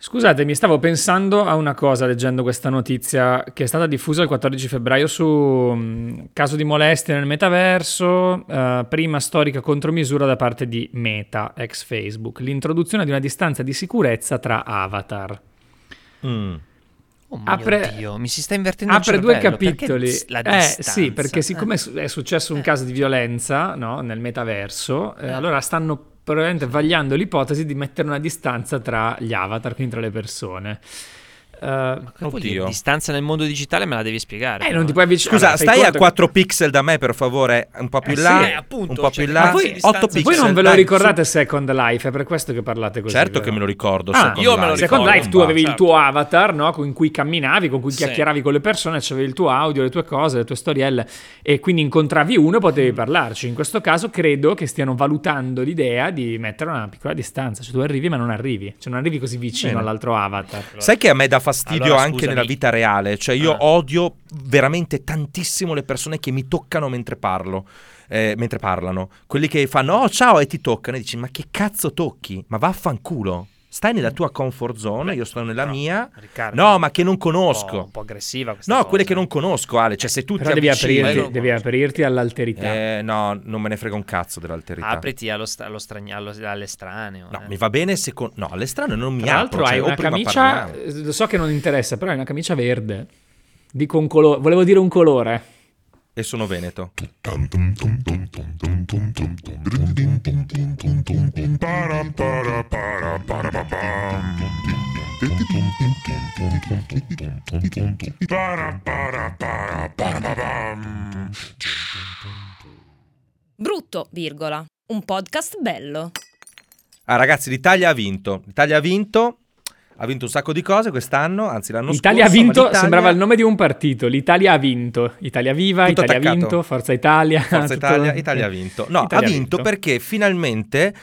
Scusate, mi stavo pensando a una cosa leggendo questa notizia che è stata diffusa il 14 febbraio su um, caso di molestia nel metaverso, uh, prima storica contromisura da parte di Meta, ex Facebook, l'introduzione di una distanza di sicurezza tra avatar. Mm. Oh Apre- Dio, mi si sta invertendo Apre il due cervello, capitoli. eh sì, perché siccome Eh. è successo un caso di violenza no, nel metaverso, eh, allora stanno probabilmente vagliando l'ipotesi di mettere una distanza tra gli avatar, quindi tra le persone. Eh, Che vuol dire? Oddio. Distanza nel mondo digitale me la devi spiegare. eh, però, non ti puoi avvicinare. Scusa, allora, stai a conto- 4 pixel da me, per favore. Un po' più in Eh là. sì, appunto, un po' cioè, più in ma là. voi- 8 distanza- pixel. Voi non ve lo dai, ricordate Second Life, è per questo che parlate su- così. Certo vero? che me lo ricordo. Ah, Second io me lo Life. Second ricordo, Life tu avevi il certo. tuo avatar no? con cui camminavi, con cui Sì. chiacchieravi con le persone, c'avevi il tuo audio, le tue cose, le tue storielle e quindi incontravi uno e potevi parlarci. In questo caso credo che stiano valutando l'idea di mettere una piccola distanza, cioè tu arrivi ma non arrivi, cioè non arrivi così vicino Bene. all'altro avatar. Sai che a me dà fastidio Allora, anche nella vita reale? Cioè, io Ah. odio veramente tantissimo le persone che mi toccano mentre parlo. eh, mentre parlano, quelli che fanno oh ciao e ti toccano e dici ma che cazzo tocchi? Ma vaffanculo. Stai nella tua comfort zone, io sto nella no, mia. Riccardo, No, ma che non un po', conosco. un po' aggressiva questa No, cosa. quelle che non conosco, Ale. Cioè, se tu Però ti devi avvicini- aprirti, non devi conosco. aprirti all'alterità. Eh, no, non me ne frega un cazzo dell'alterità. Apriti allo, sta- allo strani- allo- all'estraneo. No, eh. mi va bene se con... No, all'estraneo non mi Tra l'altro apro, cioè, hai una camicia, parliamo. eh, lo so che non interessa, però hai una camicia verde. Dico un colore, volevo dire un colore. E sono veneto. Brutto, virgola. Un podcast bello. Ah, ragazzi, l'Italia ha vinto. L'Italia ha vinto. Ha vinto un sacco di cose quest'anno, anzi l'anno L'Italia ha scorso. ma vinto, l'Italia- sembrava il nome di un partito. L'Italia ha vinto. Italia Viva, Tutto Italia ha vinto, Forza Italia. Forza tutto- Italia, Italia ha vinto. No, Italia ha vinto perché finalmente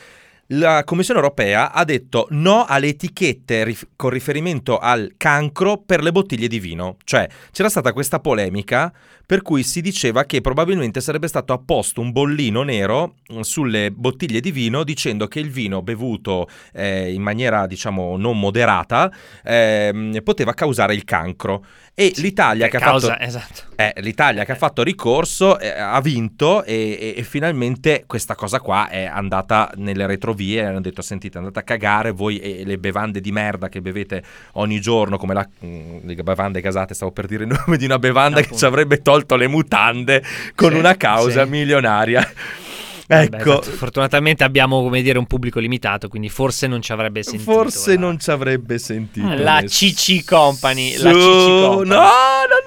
la Commissione europea ha detto no alle etichette rif- con riferimento al cancro per le bottiglie di vino. Cioè, c'era stata questa polemica per cui si diceva che probabilmente sarebbe stato apposto un bollino nero mm, sulle bottiglie di vino dicendo che il vino bevuto eh, in maniera, diciamo, non moderata ehm, poteva causare il cancro. E l'Italia che ha causa, fatto... esatto. Eh, l'Italia che ha fatto ricorso eh, ha vinto e, e- e finalmente questa cosa qua è andata nelle retrovie hanno detto sentite andate a cagare voi e le bevande di merda che bevete ogni giorno come la, mm, le bevande gasate stavo per dire il nome di una bevanda che Appunto. ci avrebbe tolto le mutande con Sì, una causa sì. milionaria Vabbè, ecco esatto. Fortunatamente abbiamo, come dire, un pubblico limitato, quindi forse non ci avrebbe sentito. forse la- non ci avrebbe sentito La. CC Company, la Su- CC Company. no non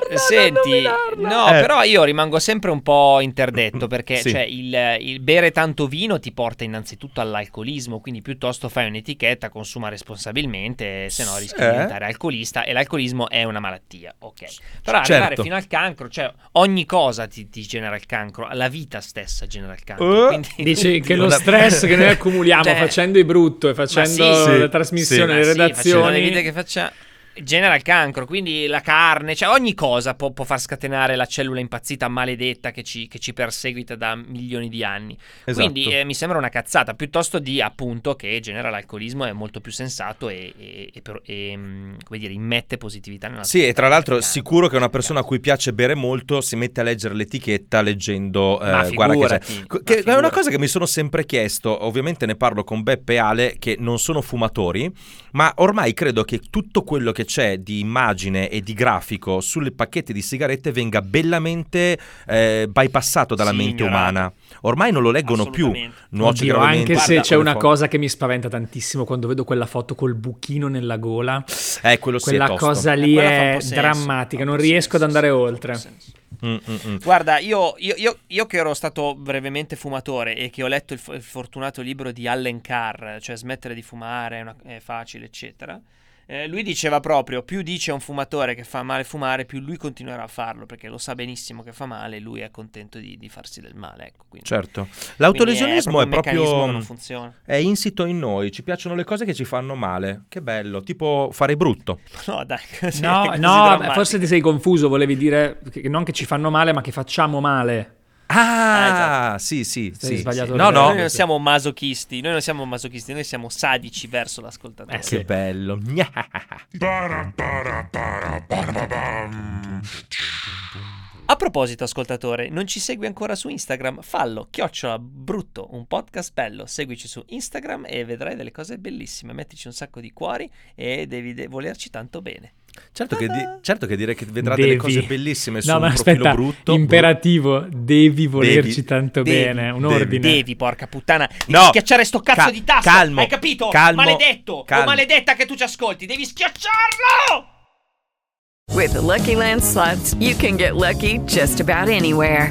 nominarla Senti, nominarla. no, Eh, però io rimango sempre un po' interdetto perché Sì. cioè, il, il bere tanto vino ti porta innanzitutto all'alcolismo, quindi piuttosto fai un'etichetta, consuma responsabilmente, se no rischi Eh. di diventare alcolista e l'alcolismo è una malattia, ok. Però Certo. arrivare fino al cancro, cioè ogni cosa ti, ti genera il cancro, la vita stessa genera il cancro. Eh. quindi- Dici che lo stress che noi accumuliamo Cioè- facendo i brutto e facendo sì, sì, la trasmissione, le sì, facendo redazioni. le vite che faccia genera il cancro, quindi la carne, cioè ogni cosa può, può far scatenare la cellula impazzita maledetta che ci, che ci perseguita da milioni di anni. esatto. Quindi eh, mi sembra una cazzata, piuttosto di appunto che genera l'alcolismo è molto più sensato e, e- e e, mm, come dire, immette positività nella Sì, e tra l'altro sicuro che una persona a cui piace bere molto si mette a leggere l'etichetta leggendo eh, guarda che Che è una cosa che mi sono sempre chiesto, ovviamente ne parlo con Beppe e Ale che non sono fumatori, ma ormai credo che tutto quello che c'è di immagine e di grafico sulle pacchette di sigarette venga bellamente eh, bypassato dalla Sì, ente ignorato. umana. Ormai non lo leggono più. Nuoce Oddio, anche se Guarda, c'è una fo- cosa che mi spaventa tantissimo quando vedo quella foto col buchino nella gola. Eh, quello sì Quella cosa Eh, lì un è drammatica, non riesco ad senso, andare un po' oltre. Mm, mm, mm. Guarda, io, io- io- io che ero stato brevemente fumatore e che ho letto il, f- il fortunato libro di Allen Carr, cioè smettere di fumare è, una- è facile, eccetera. Eh, lui diceva proprio: più dice a un fumatore che fa male fumare, più lui continuerà a farlo perché lo sa benissimo che fa male e lui è contento di, di farsi del male. Ecco, quindi, Certo. quindi L'autolesionismo è proprio... che non funziona. È insito in noi, ci piacciono le cose che ci fanno male. Che bello, tipo fare brutto. No, dai, così, No, così no, forse ti sei confuso, volevi dire che non che ci fanno male, ma che facciamo male. Ah, sì, sì, Stai sì, sbagliato sì. No, idee. Noi no. non siamo masochisti, noi non siamo masochisti, noi siamo sadici verso l'ascoltatore. Eh, sì. Che bello. A proposito, ascoltatore, non ci segui ancora su Instagram? Fallo, chiocciola brutto, un podcast bello. Seguici su Instagram e vedrai delle cose bellissime. Mettici un sacco di cuori e devi de- volerci tanto bene. Certo che, di- certo che dire che vedrà Devi. delle cose bellissime su No, un ma profilo aspetta, brutto. imperativo, devi volerci Devi, tanto devi, bene, un devi, ordine. Devi, porca puttana, devi No, schiacciare sto cazzo ca- di tasto. calmo, Hai capito? calmo, Maledetto calmo. o maledetta che tu ci ascolti, devi schiacciarlo! With the Lucky Land slots, you can get lucky just about anywhere.